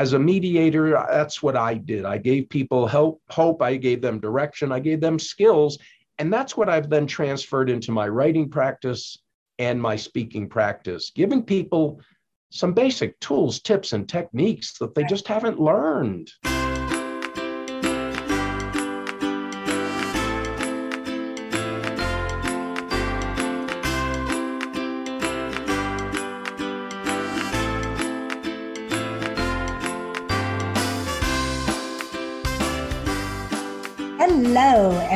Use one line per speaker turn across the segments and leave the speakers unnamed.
as a mediator, that's what I did. I gave people help, hope, I gave them direction, I gave them skills. And that's what I've then transferred into my writing practice and my speaking practice, giving people some basic tools, tips, and techniques that they just haven't learned.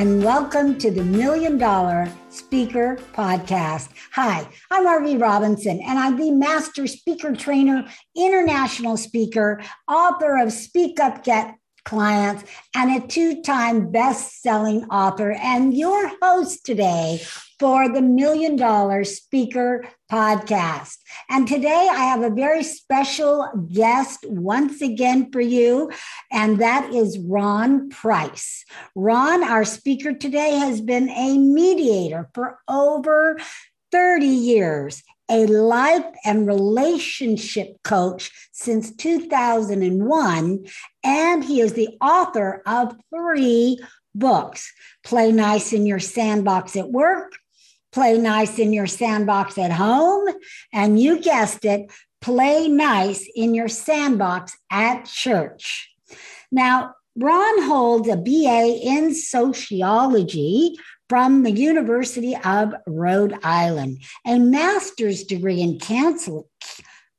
And welcome to the Million Dollar Speaker Podcast. Hi, I'm Arvee Robinson, and I'm the Master Speaker Trainer, International Speaker, author of Speak Up Get Clients, and a two time best selling author, and your host today for the Million Dollar Speaker Podcast. And today I have a very special guest once again for you, and that is Ron Price. Ron, our speaker today, has been a mediator for over 30 years, a life and relationship coach since 2001, and he is the author of three books Play Nice in Your Sandbox at Work, play nice in your sandbox at home, and you guessed it, play nice in your sandbox at church. Now, Ron holds a BA in sociology from the University of Rhode Island, a master's degree in counseling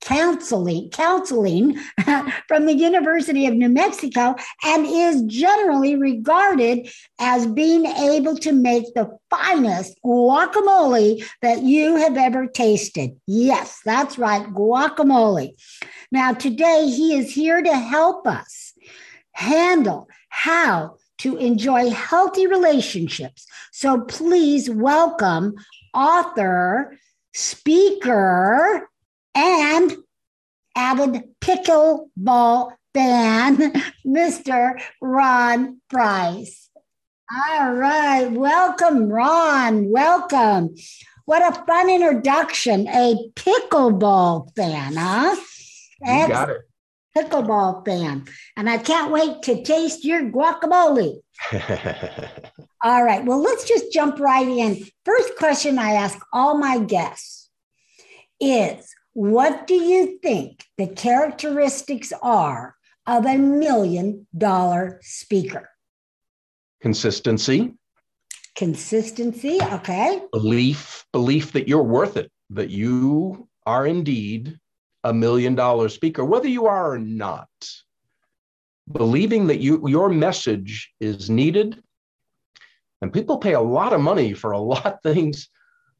counseling, counseling from the University of New Mexico and is generally regarded as being able to make the finest guacamole that you have ever tasted. Yes, that's right, guacamole. Now, today he is here to help us handle how to enjoy healthy relationships. So please welcome author, speaker, and avid pickleball fan, Mr. Ron Price. All right. Welcome, Ron. Welcome. What a fun introduction. A pickleball fan, huh?
You got it.
Pickleball fan. And I can't wait to taste your guacamole. all right. Well, let's just jump right in. First question I ask all my guests is what do you think the characteristics are of a million dollar speaker?
Consistency.
Consistency, okay.
Belief, belief that you're worth it, that you are indeed a million dollar speaker, whether you are or not. Believing that you your message is needed. And people pay a lot of money for a lot of things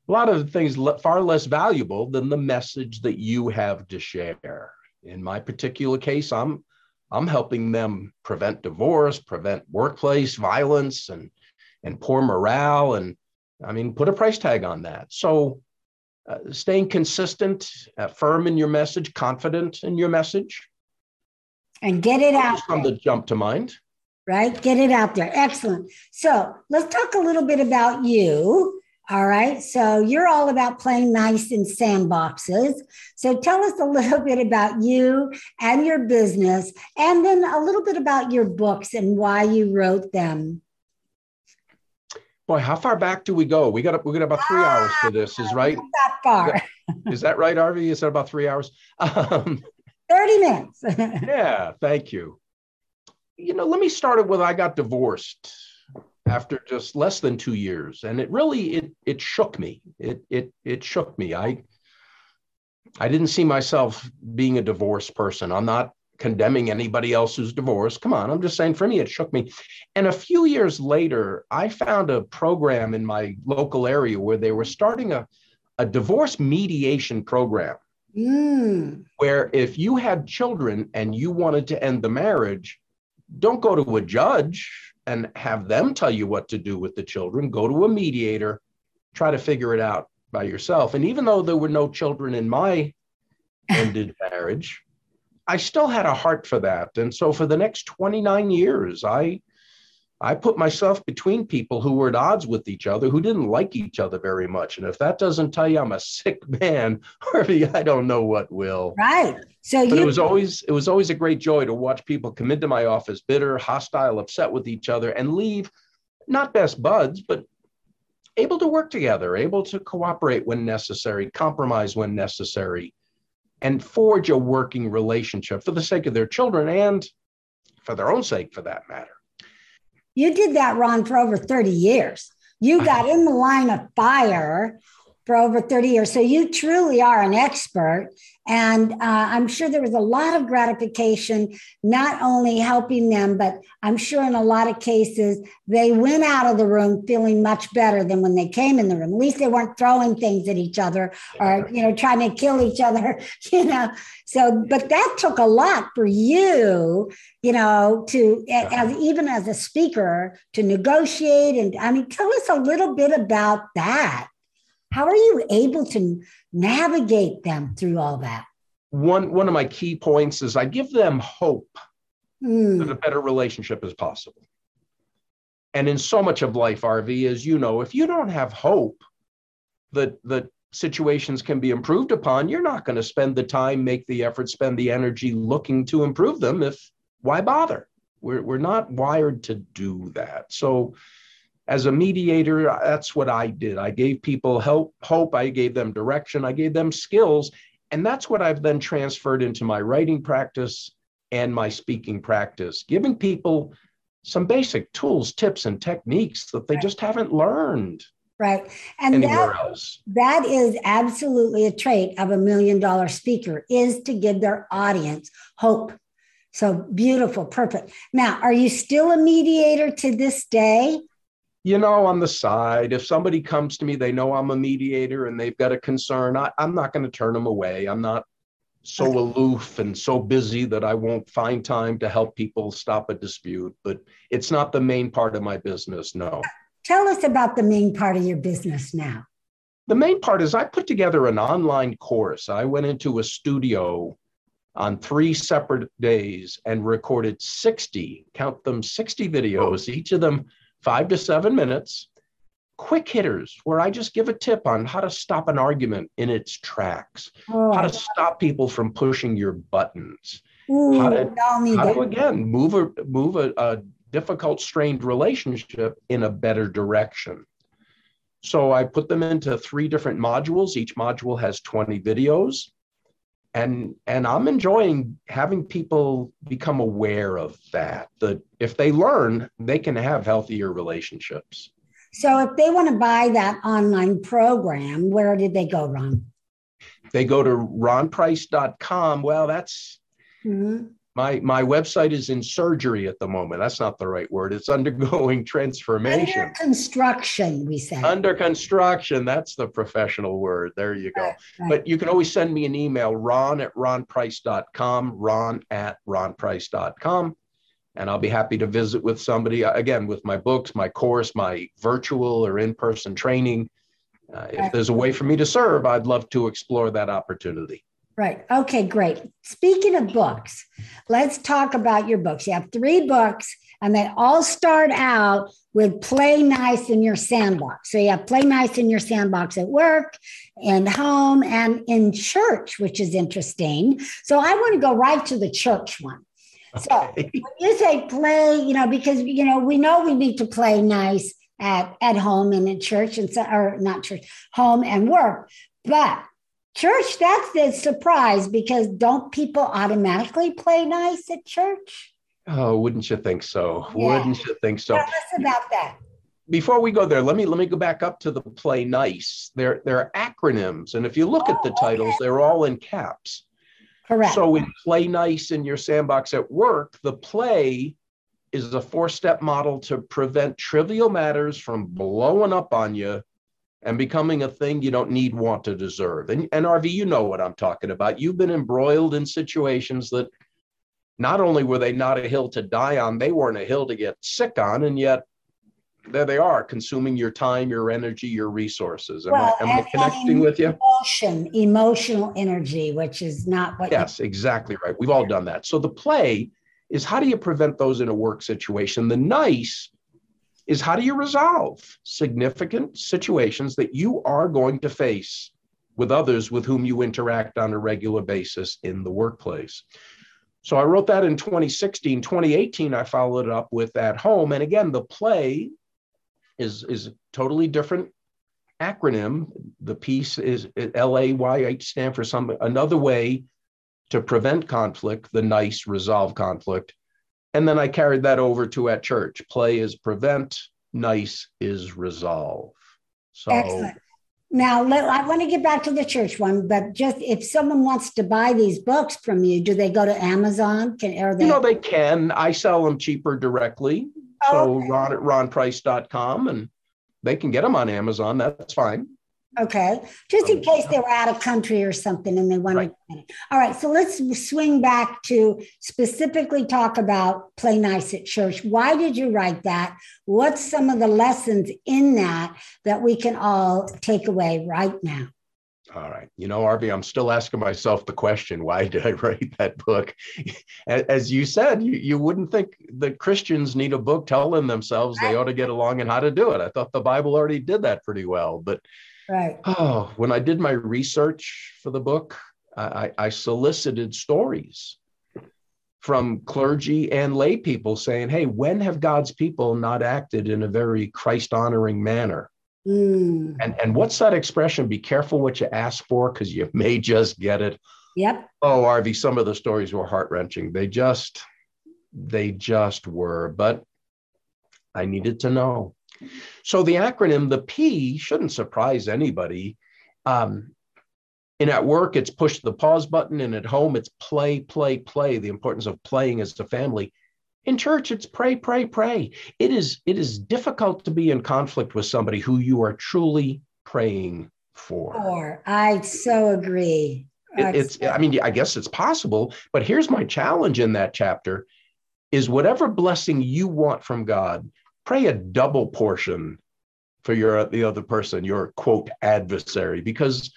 a lot of things far less valuable than the message that you have to share. In my particular case, I'm I'm helping them prevent divorce, prevent workplace violence, and and poor morale, and I mean, put a price tag on that. So, uh, staying consistent, uh, firm in your message, confident in your message,
and get it out.
Some that jump to mind.
Right, get it out there. Excellent. So let's talk a little bit about you all right. So you're all about playing nice in sandboxes. So tell us a little bit about you and your business, and then a little bit about your books and why you wrote them.
Boy, how far back do we go? We got we got about three ah, hours for this. Is right?
That far.
Is that right, Arvee? Is that about three hours?
Um, Thirty minutes.
yeah. Thank you. You know, let me start it with I got divorced after just less than two years, and it really it it shook me. It it it shook me. I I didn't see myself being a divorced person. I'm not condemning anybody else who's divorced. Come on, I'm just saying for me it shook me. And a few years later, I found a program in my local area where they were starting a a divorce mediation program. Mm. Where if you had children and you wanted to end the marriage, don't go to a judge and have them tell you what to do with the children. Go to a mediator, try to figure it out by yourself. And even though there were no children in my ended marriage, I still had a heart for that. And so for the next 29 years, I I put myself between people who were at odds with each other, who didn't like each other very much. And if that doesn't tell you I'm a sick man, Arvee, I don't know what will.
Right.
So but you- it was always it was always a great joy to watch people come into my office bitter, hostile, upset with each other, and leave not best buds, but able to work together, able to cooperate when necessary, compromise when necessary, and forge a working relationship for the sake of their children and for their own sake, for that matter.
You did that, Ron, for over 30 years. You uh-huh. got in the line of fire for over 30 years. So you truly are an expert. And uh, I'm sure there was a lot of gratification, not only helping them, but I'm sure in a lot of cases, they went out of the room feeling much better than when they came in the room. At least they weren't throwing things at each other or, you know, trying to kill each other, you know. So, but that took a lot for you, you know, to, as even as a speaker, to negotiate. And I mean, tell us a little bit about that. How are you able to navigate them through all that?
One, one of my key points is I give them hope mm. that a better relationship is possible. And in so much of life, Arvee, as you know, if you don't have hope that that situations can be improved upon, you're not going to spend the time, make the effort, spend the energy looking to improve them. If why bother? We're, we're not wired to do that. So as a mediator, that's what I did. I gave people help, hope, I gave them direction, I gave them skills. And that's what I've then transferred into my writing practice and my speaking practice, giving people some basic tools, tips, and techniques that they just haven't learned.
Right. And that, else. that is absolutely a trait of a million dollar speaker is to give their audience hope. So beautiful, perfect. Now, are you still a mediator to this day?
You know, on the side, if somebody comes to me, they know I'm a mediator and they've got a concern, I, am not going to turn them away. I'm not so aloof and so busy that I won't find time to help people stop a dispute, but it's not the main part of my business, no.
Tell us about the main part of your business now.
The main part is I put together an online course. I went into a studio on three separate days and recorded 60, count them 60 videos, each of them five to seven minutes, quick hitters where I just give a tip on how to stop an argument in its tracks, oh. how to stop people from pushing your buttons, Ooh, how, to, how to, again move a move a, a difficult, strained relationship in a better direction. So I put them into three different modules. Each module has 20 videos and and i'm enjoying having people become aware of that that if they learn they can have healthier relationships.
So if they want to buy that online program where did they go ron?
They go to ronprice.com well that's mm-hmm my my website is in surgery at the moment. That's not the right word. It's undergoing transformation.
Under construction we say
under construction. That's the professional word. There you go. Right, right. but you can always send me an email ron at ronprice.com ron at ronprice.com and i'll be happy to visit with somebody again with my books my course my virtual or in-person training. Uh, if there's a way for me to serve i'd love to explore that opportunity
Right. Okay, great. Speaking of books, let's talk about your books. You have three books, and they all start out with play nice in your sandbox. So you have play nice in your sandbox at work and home and in church, which is interesting. So I want to go right to the church one. So when you say play, you know, because you know, we know we need to play nice at, at home and in church and so or not church, home and work. But Church, that's the surprise because don't people automatically play nice at church?
Oh, wouldn't you think so? Yeah. Wouldn't you think so?
Tell us about that.
Before we go there, let me let me go back up to the play nice. There, there are acronyms, and if you look oh, at the oh, titles, okay. they're all in caps.
Correct.
So in play nice in your sandbox at work, the play is a four-step model to prevent trivial matters from blowing up on you and becoming a thing you don't need, want to deserve. And, and Arvee, you know what I'm talking about. You've been embroiled in situations that not only were they not a hill to die on, they weren't a hill to get sick on. And yet there they are, consuming your time, your energy, your resources. Am, well, I, am I connecting with you?
Emotion, emotional energy, which is not what.
Yes, exactly right. We've all done that. So the play is how do you prevent those in a work situation? The nice is how do you resolve significant situations that you are going to face with others with whom you interact on a regular basis in the workplace? So I wrote that in 2016. 2018, I followed it up with At Home. And again, the play is, is a totally different acronym. The piece is LAYH stand for some another way to prevent conflict, the nice resolve conflict. And then I carried that over to at church. Play is prevent, nice is resolve.
So Excellent. Now, let, I want to get back to the church one, but just if someone wants to buy these books from you, do they go to Amazon?
Can or they? You know, they can. I sell them cheaper directly. Oh, so okay. ron at ronprice.com and they can get them on Amazon. That's fine.
Okay, just in case they were out of country or something and they wanted right. to get it. All right, so let's swing back to specifically talk about Play Nice at Church. Why did you write that? What's some of the lessons in that that we can all take away right now?
All right. You know, Arvee, I'm still asking myself the question why did I write that book? As you said, you, you wouldn't think that Christians need a book telling themselves they ought to get along and how to do it. I thought the Bible already did that pretty well. But
right.
oh, when I did my research for the book, I, I solicited stories from clergy and lay people saying, hey, when have God's people not acted in a very Christ honoring manner? Mm. And and what's that expression? Be careful what you ask for because you may just get it.
Yep.
Oh, Arvee, some of the stories were heart wrenching. They just they just were, but I needed to know. So the acronym, the P, shouldn't surprise anybody. Um, and at work, it's push the pause button, and at home, it's play, play, play. The importance of playing as a family. In church, it's pray, pray, pray. It is, it is difficult to be in conflict with somebody who you are truly praying for.
For I so agree.
It, it's, I mean, I guess it's possible, but here's my challenge in that chapter is whatever blessing you want from God, pray a double portion for your the other person, your quote adversary, because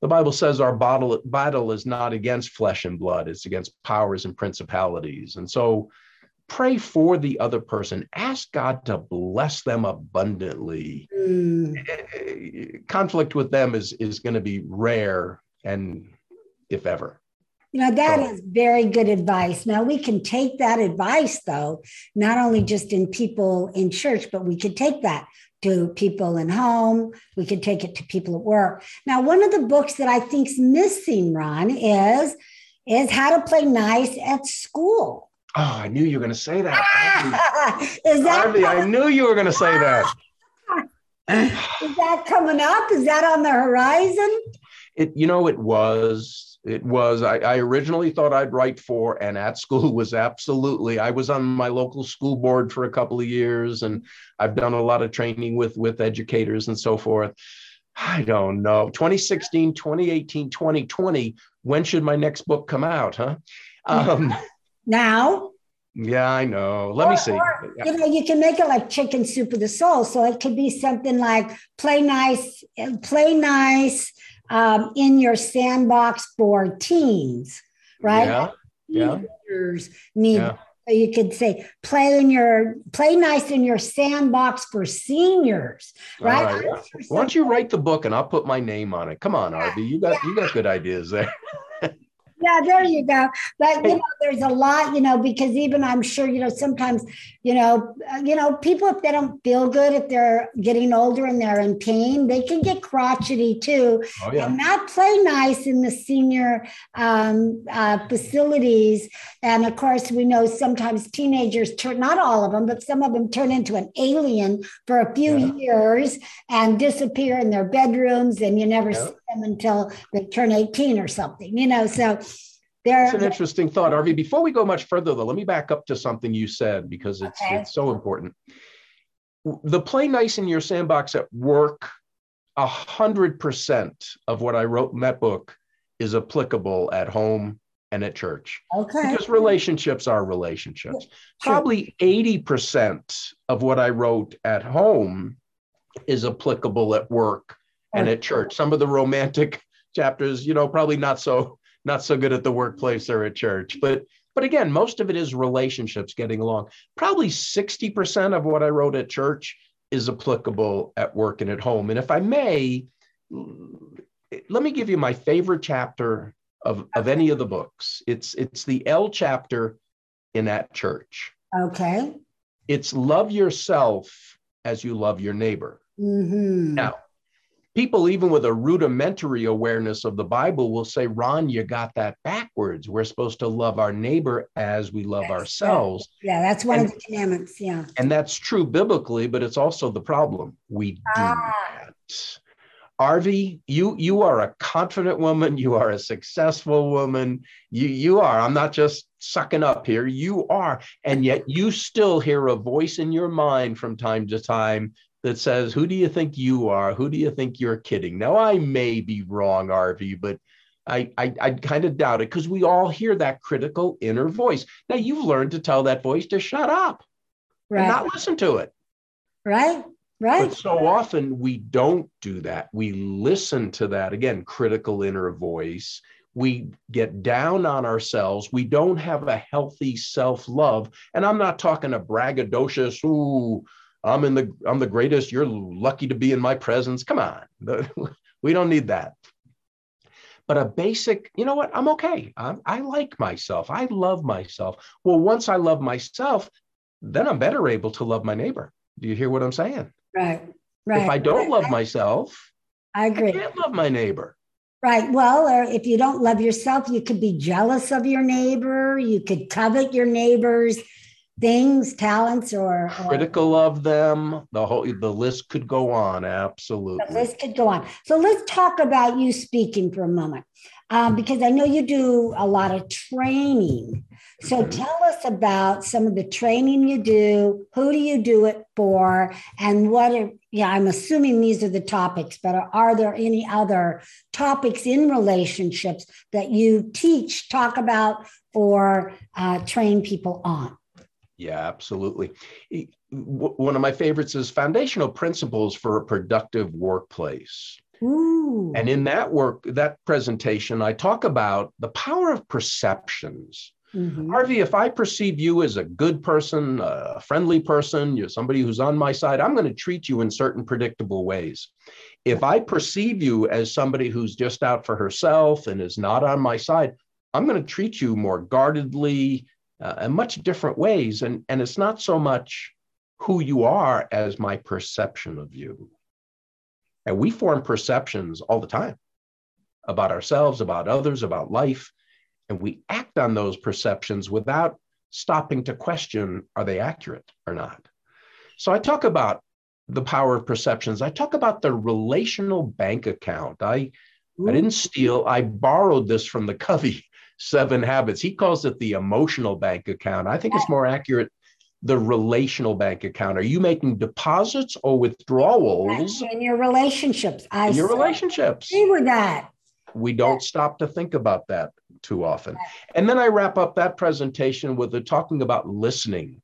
the Bible says our battle, battle is not against flesh and blood, it's against powers and principalities. And so pray for the other person ask god to bless them abundantly mm. conflict with them is is going to be rare and if ever
you know that so. is very good advice now we can take that advice though not only just in people in church but we could take that to people in home we could take it to people at work now one of the books that i think's missing ron is is how to play nice at school
Oh, I knew you were going to say that. Is that Arvee, I knew you were going to say that.
Is that coming up? Is that on the horizon?
It, you know, it was. It was. I, I originally thought I'd write for, and at school was absolutely. I was on my local school board for a couple of years, and I've done a lot of training with with educators and so forth. I don't know. 2016, 2018, 2020. When should my next book come out? Huh? Um,
now.
Yeah, I know. Let or, me see. Or,
you know, you can make it like chicken soup of the soul. So it could be something like play nice, play nice um, in your sandbox for teens, right?
Yeah. Yeah.
Need yeah. So you could say play in your play nice in your sandbox for seniors, right?
right. Why don't you write the book and I'll put my name on it? Come on, yeah. Arvee, you got yeah. you got good ideas there.
yeah, there you go. But you know, there's a lot, you know, because even I'm sure, you know, sometimes, you know, uh, you know, people if they don't feel good, if they're getting older and they're in pain, they can get crotchety too, oh, yeah. and not play nice in the senior um, uh, facilities. And of course, we know sometimes teenagers turn, not all of them, but some of them turn into an alien for a few yeah. years and disappear in their bedrooms, and you never yeah. see them until they turn 18 or something, you know. So
there, It's an interesting thought, Arvee. Before we go much further, though, let me back up to something you said because it's okay. it's so important. The play nice in your sandbox at work, a hundred percent of what I wrote in that book is applicable at home and at church.
Okay.
Because relationships are relationships. Probably 80% of what I wrote at home is applicable at work and at church. Some of the romantic chapters, you know, probably not so not so good at the workplace or at church. But But again, most of it is relationships getting along. Probably 60% of what I wrote at church is applicable at work and at home. And if I may, let me give you my favorite chapter of, of any of the books. It's it's the L chapter in that church.
Okay.
It's love yourself as you love your neighbor.
Mm-hmm.
Now, people, even with a rudimentary awareness of the Bible, will say, Ron, you got that backwards. We're supposed to love our neighbor as we love ourselves.
Yeah, that's one and, of the commandments. Yeah.
And that's true biblically, but it's also the problem. We do ah. that. Arvee, you you are a confident woman. You are a successful woman. You you are. I'm not just sucking up here. You are, and yet you still hear a voice in your mind from time to time that says, Who do you think you are? Who do you think you're kidding? Now, I may be wrong, Arvee, but I, I, I kind of doubt it because we all hear that critical inner voice. Now, you've learned to tell that voice to shut up right. and not listen to it.
Right, right.
But so often we don't do that. We listen to that, again, critical inner voice. We get down on ourselves. We don't have a healthy self love. And I'm not talking a braggadocious, ooh, I'm in the I'm the greatest. You're lucky to be in my presence. Come on. we don't need that. But a basic, you know what? I'm okay. I'm, I like myself. I love myself. Well, once I love myself, then I'm better able to love my neighbor. Do you hear what I'm saying?
Right. Right.
If I don't love myself,
I agree. I
can't love my neighbor.
Right. Well, or if you don't love yourself, you could be jealous of your neighbor. You could covet your neighbor's things, talents, or,
or, critical of them. The whole the list could go on. Absolutely,
the list could go on. So let's talk about you speaking for a moment, um, because I know you do a lot of training. So mm-hmm. tell us about some of the training you do. Who do you do it for, and what are yeah, I'm assuming these are the topics, but are, are, there any other topics in relationships that you teach, talk about, or uh, train people on?
Yeah, absolutely. One of my favorites is foundational principles for a productive workplace.
Ooh.
And in that work, that presentation, I talk about the power of perceptions. Mm-hmm. Arvee, if I perceive you as a good person, a friendly person, you're somebody who's on my side, I'm going to treat you in certain predictable ways. If I perceive you as somebody who's just out for herself and is not on my side, I'm going to treat you more guardedly, uh, in much different ways. And, and it's not so much who you are as my perception of you. And we form perceptions all the time about ourselves, about others, about life. And we act on those perceptions without stopping to question are they accurate or not? So I talk about the power of perceptions. I talk about the relational bank account. I, I didn't steal, I borrowed this from the Covey seven habits. He calls it the emotional bank account. I think it's more accurate the relational bank account. Are you making deposits or withdrawals
in your relationships?
I in your relationships.
Agree with that.
We don't stop to think about that too often. And then I wrap up that presentation with the talking about listening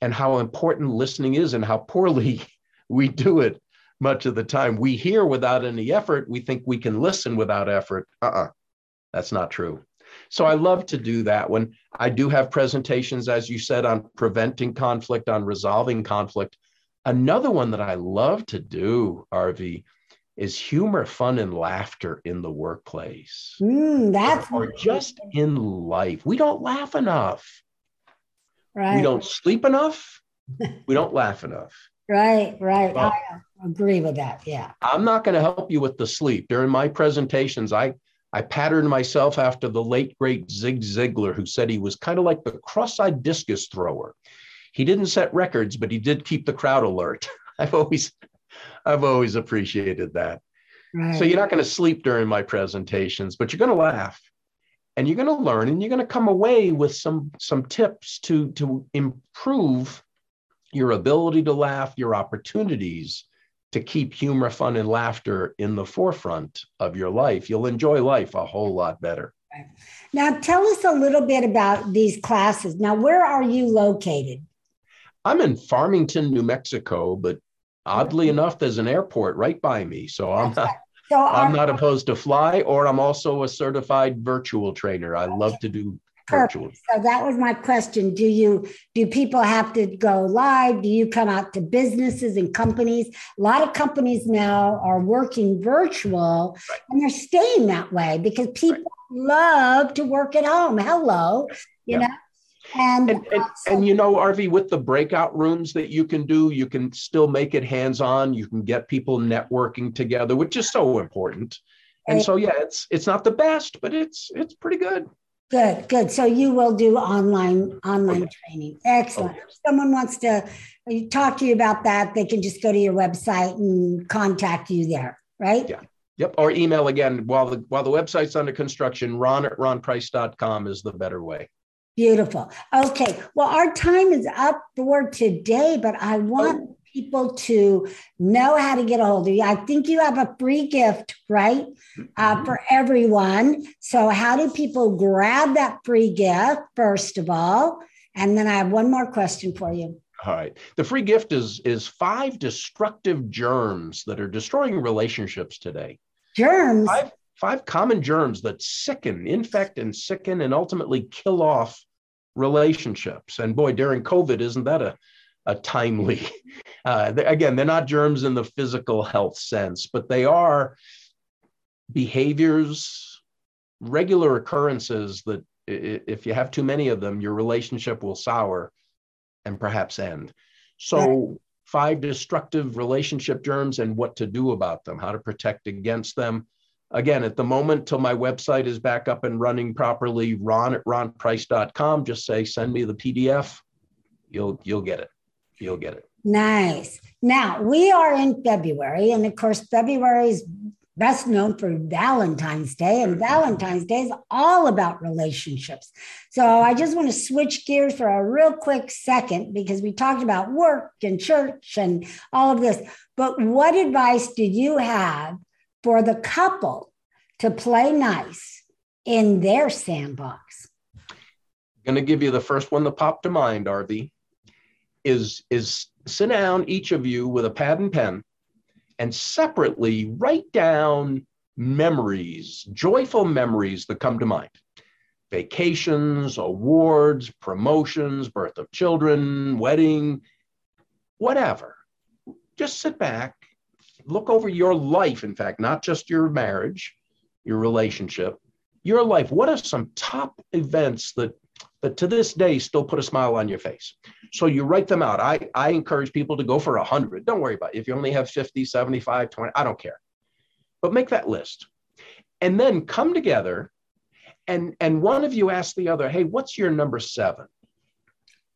and how important listening is and how poorly we do it much of the time. We hear without any effort. We think we can listen without effort. Uh-uh. That's not true. So I love to do that when I do have presentations, as you said, on preventing conflict, on resolving conflict. Another one that I love to do, Arvee, is humor, fun, and laughter in the workplace.
Mm, that's
or, or just in life. We don't laugh enough.
Right.
We don't sleep enough. we don't laugh enough.
Right, right. But I agree with that. Yeah.
I'm not going to help you with the sleep. During my presentations, I I patterned myself after the late great Zig Ziglar, who said he was kind of like the cross-eyed discus thrower. He didn't set records, but he did keep the crowd alert. I've always, I've always appreciated that. Right. So you're not going to sleep during my presentations, but you're going to laugh, and you're going to learn, and you're going to come away with some some tips to to improve your ability to laugh, your opportunities to keep humor, fun, and laughter in the forefront of your life, you'll enjoy life a whole lot better.
Now, tell us a little bit about these classes. Now, where are you located?
I'm in Farmington, New Mexico, but oddly enough, there's an airport right by me. So I'm not. So I'm not opposed to fly, or I'm also a certified virtual trainer. I love to do virtually.
So that was my question. Do you do people have to go live? Do you come out to businesses and companies? A lot of companies now are working virtual right. and they're staying that way because people right. love to work at home. Hello, you yeah. know.
And and, and, and, you know, Arvee, with the breakout rooms that you can do, you can still make it hands-on. You can get people networking together, which is so important. And so yeah, it's it's not the best, but it's it's pretty good.
Good, good. So you will do online online training. Excellent. Yes. Someone wants to uh, talk to you about that, they can just go to your website and contact you there, right?
Yeah. Yep. Or email again while the while the website's under construction, ron at ronprice.com is the better way.
Beautiful. Okay. Well, our time is up for today, but I want oh people to know how to get a hold of you. I think you have a free gift, right, uh, mm-hmm. for everyone. So, how do people grab that free gift, first of all? And then I have one more question for you.
All right. The free gift is is five destructive germs that are destroying relationships today.
Germs.
Five, five common germs that sicken, infect, and sicken, and ultimately kill off relationships. And boy, during COVID, isn't that a a timely. Uh, again, they're not germs in the physical health sense, but they are behaviors, regular occurrences that if you have too many of them, your relationship will sour and perhaps end. So, five destructive relationship germs and what to do about them, how to protect against them. Again, at the moment, till my website is back up and running properly, ron at ronprice.com, just say, send me the PDF. You'll, you'll get it you'll get it.
Nice. Now we are in February, and of course, February is best known for Valentine's Day, and Valentine's Day is all about relationships. So I just want to switch gears for a real quick second because we talked about work and church and all of this. But what advice do you have for the couple to play nice in their sandbox?
I'm going to give you the first one that popped to mind, Arvee is is sit down each of you with a pad and pen and separately write down memories joyful memories that come to mind. Vacations awards promotions birth of children wedding whatever. Just sit back look over your life in fact not just your marriage your relationship your life. What are some top events that that to this day still put a smile on your face. So you write them out. I, I encourage people to go for 100. Don't worry about it. If you only have 50, 75, 20, I don't care. But make that list. And then come together and, and one of you ask the other, hey, what's your number seven?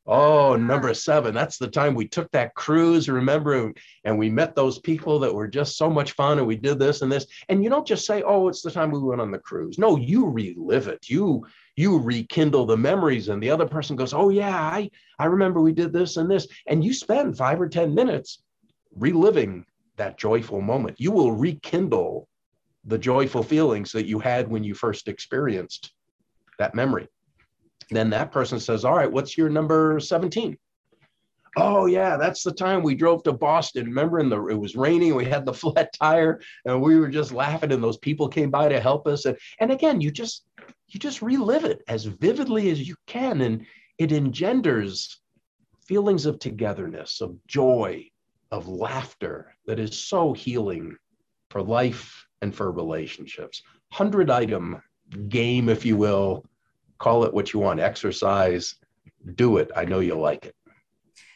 Oh, uh-huh. number seven. That's the time we took that cruise, remember? And we met those people that were just so much fun and we did this and this. And you don't just say, oh, it's the time we went on the cruise. No, you relive it. You you rekindle the memories and the other person goes, oh yeah, I, I remember we did this and this. And you spend five or 10 minutes reliving that joyful moment. You will rekindle the joyful feelings that you had when you first experienced that memory then that person says, All right, what's your number 17? Oh yeah, that's the time we drove to Boston. Remember, in the it was raining, we had the flat tire, and we were just laughing, and those people came by to help us. And and again, you just you just relive it as vividly as you can, and it engenders feelings of togetherness, of joy, of laughter that is so healing for life and for relationships. Hundred item game, if you will, call it what you want exercise do it i know you'll like it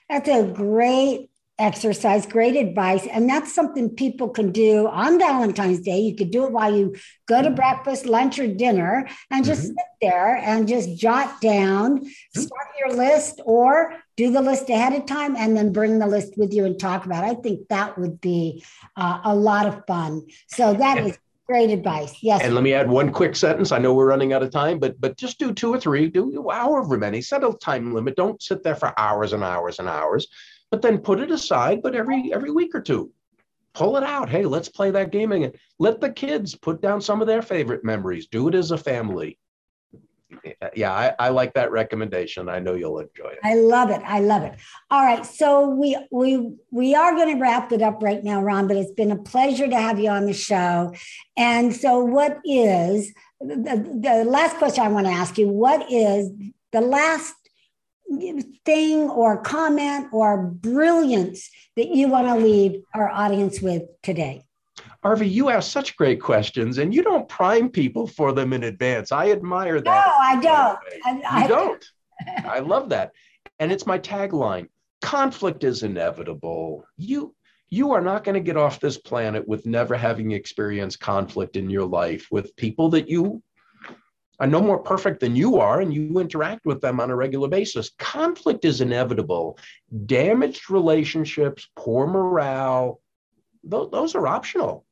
that's a great exercise great advice and that's something people can do on valentine's day you could do it while you go to breakfast lunch or dinner and just mm-hmm. sit there and just jot down mm-hmm. start your list or do the list ahead of time and then bring the list with you and talk about it. i think that would be uh, a lot of fun so that is Great advice. Yes.
And let me add one quick sentence. I know we're running out of time, but but just do two or three, do however many. Set a time limit. Don't sit there for hours and hours and hours, but then put it aside. But every every week or two, pull it out. Hey, let's play that game again. Let the kids put down some of their favorite memories. Do it as a family yeah, I, I, like that recommendation. I know you'll enjoy it.
I love it. I love it. All right, so we we we are going to wrap it up right now, Ron. But it's been a pleasure to have you on the show. And so, what is the, the last question I want to ask you what is the last thing or comment or brilliance that you want to leave our audience with today?
Arvee, you ask such great questions and you don't prime people for them in advance. I admire that.
No, I don't.
I, I, you don't. I love that. And it's my tagline conflict is inevitable. You you are not going to get off this planet with never having experienced conflict in your life with people that you are no more perfect than you are and you interact with them on a regular basis. Conflict is inevitable. Damaged relationships, poor morale, those, those are optional.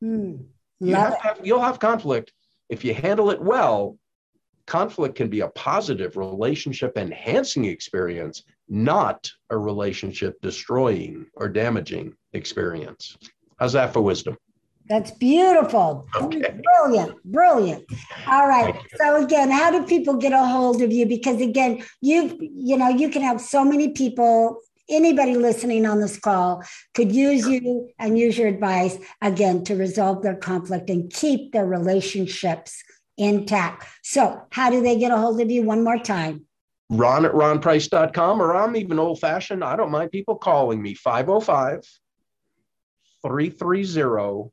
Hmm.
You have have, you'll have conflict. If you handle it well, conflict can be a positive relationship enhancing experience, not a relationship destroying or damaging experience. How's that for wisdom?
That's beautiful. Okay. Brilliant. Brilliant. All right. So again, how do people get a hold of you? Because again, you've, you know, you can have so many people anybody listening on this call could use you and use your advice again to resolve their conflict and keep their relationships intact. So, how do they get a hold of you one more time?
Ron at ronprice.com, or I'm even old fashioned. I don't mind people calling me 505 330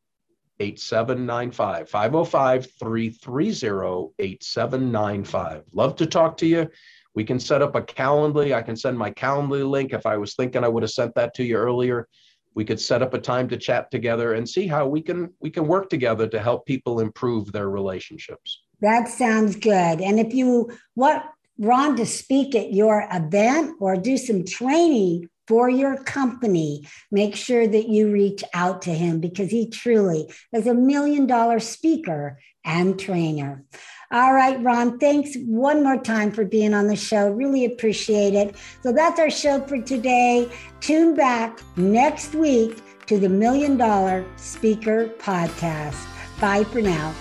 8795. 505 330 8795. Love to talk to you. We can set up a Calendly. I can send my Calendly link. If I was thinking I would have sent that to you earlier, we could set up a time to chat together and see how we can we can work together to help people improve their relationships.
That sounds good. And if you want Ron to speak at your event or do some training for your company, make sure that you reach out to him because he truly is a million dollar speaker and trainer. All right, Ron, thanks one more time for being on the show. Really appreciate it. So that's our show for today. Tune back next week to the Million Dollar Speaker Podcast. Bye for now.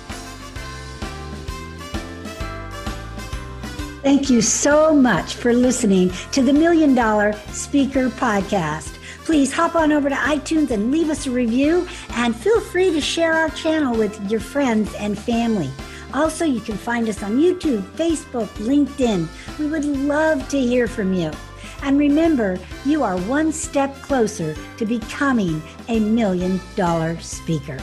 Thank you so much for listening to the Million Dollar Speaker Podcast. Please hop on over to iTunes and leave us a review, and feel free to share our channel with your friends and family. Also, you can find us on YouTube, Facebook, LinkedIn. We would love to hear from you. And remember, you are one step closer to becoming a million dollar speaker.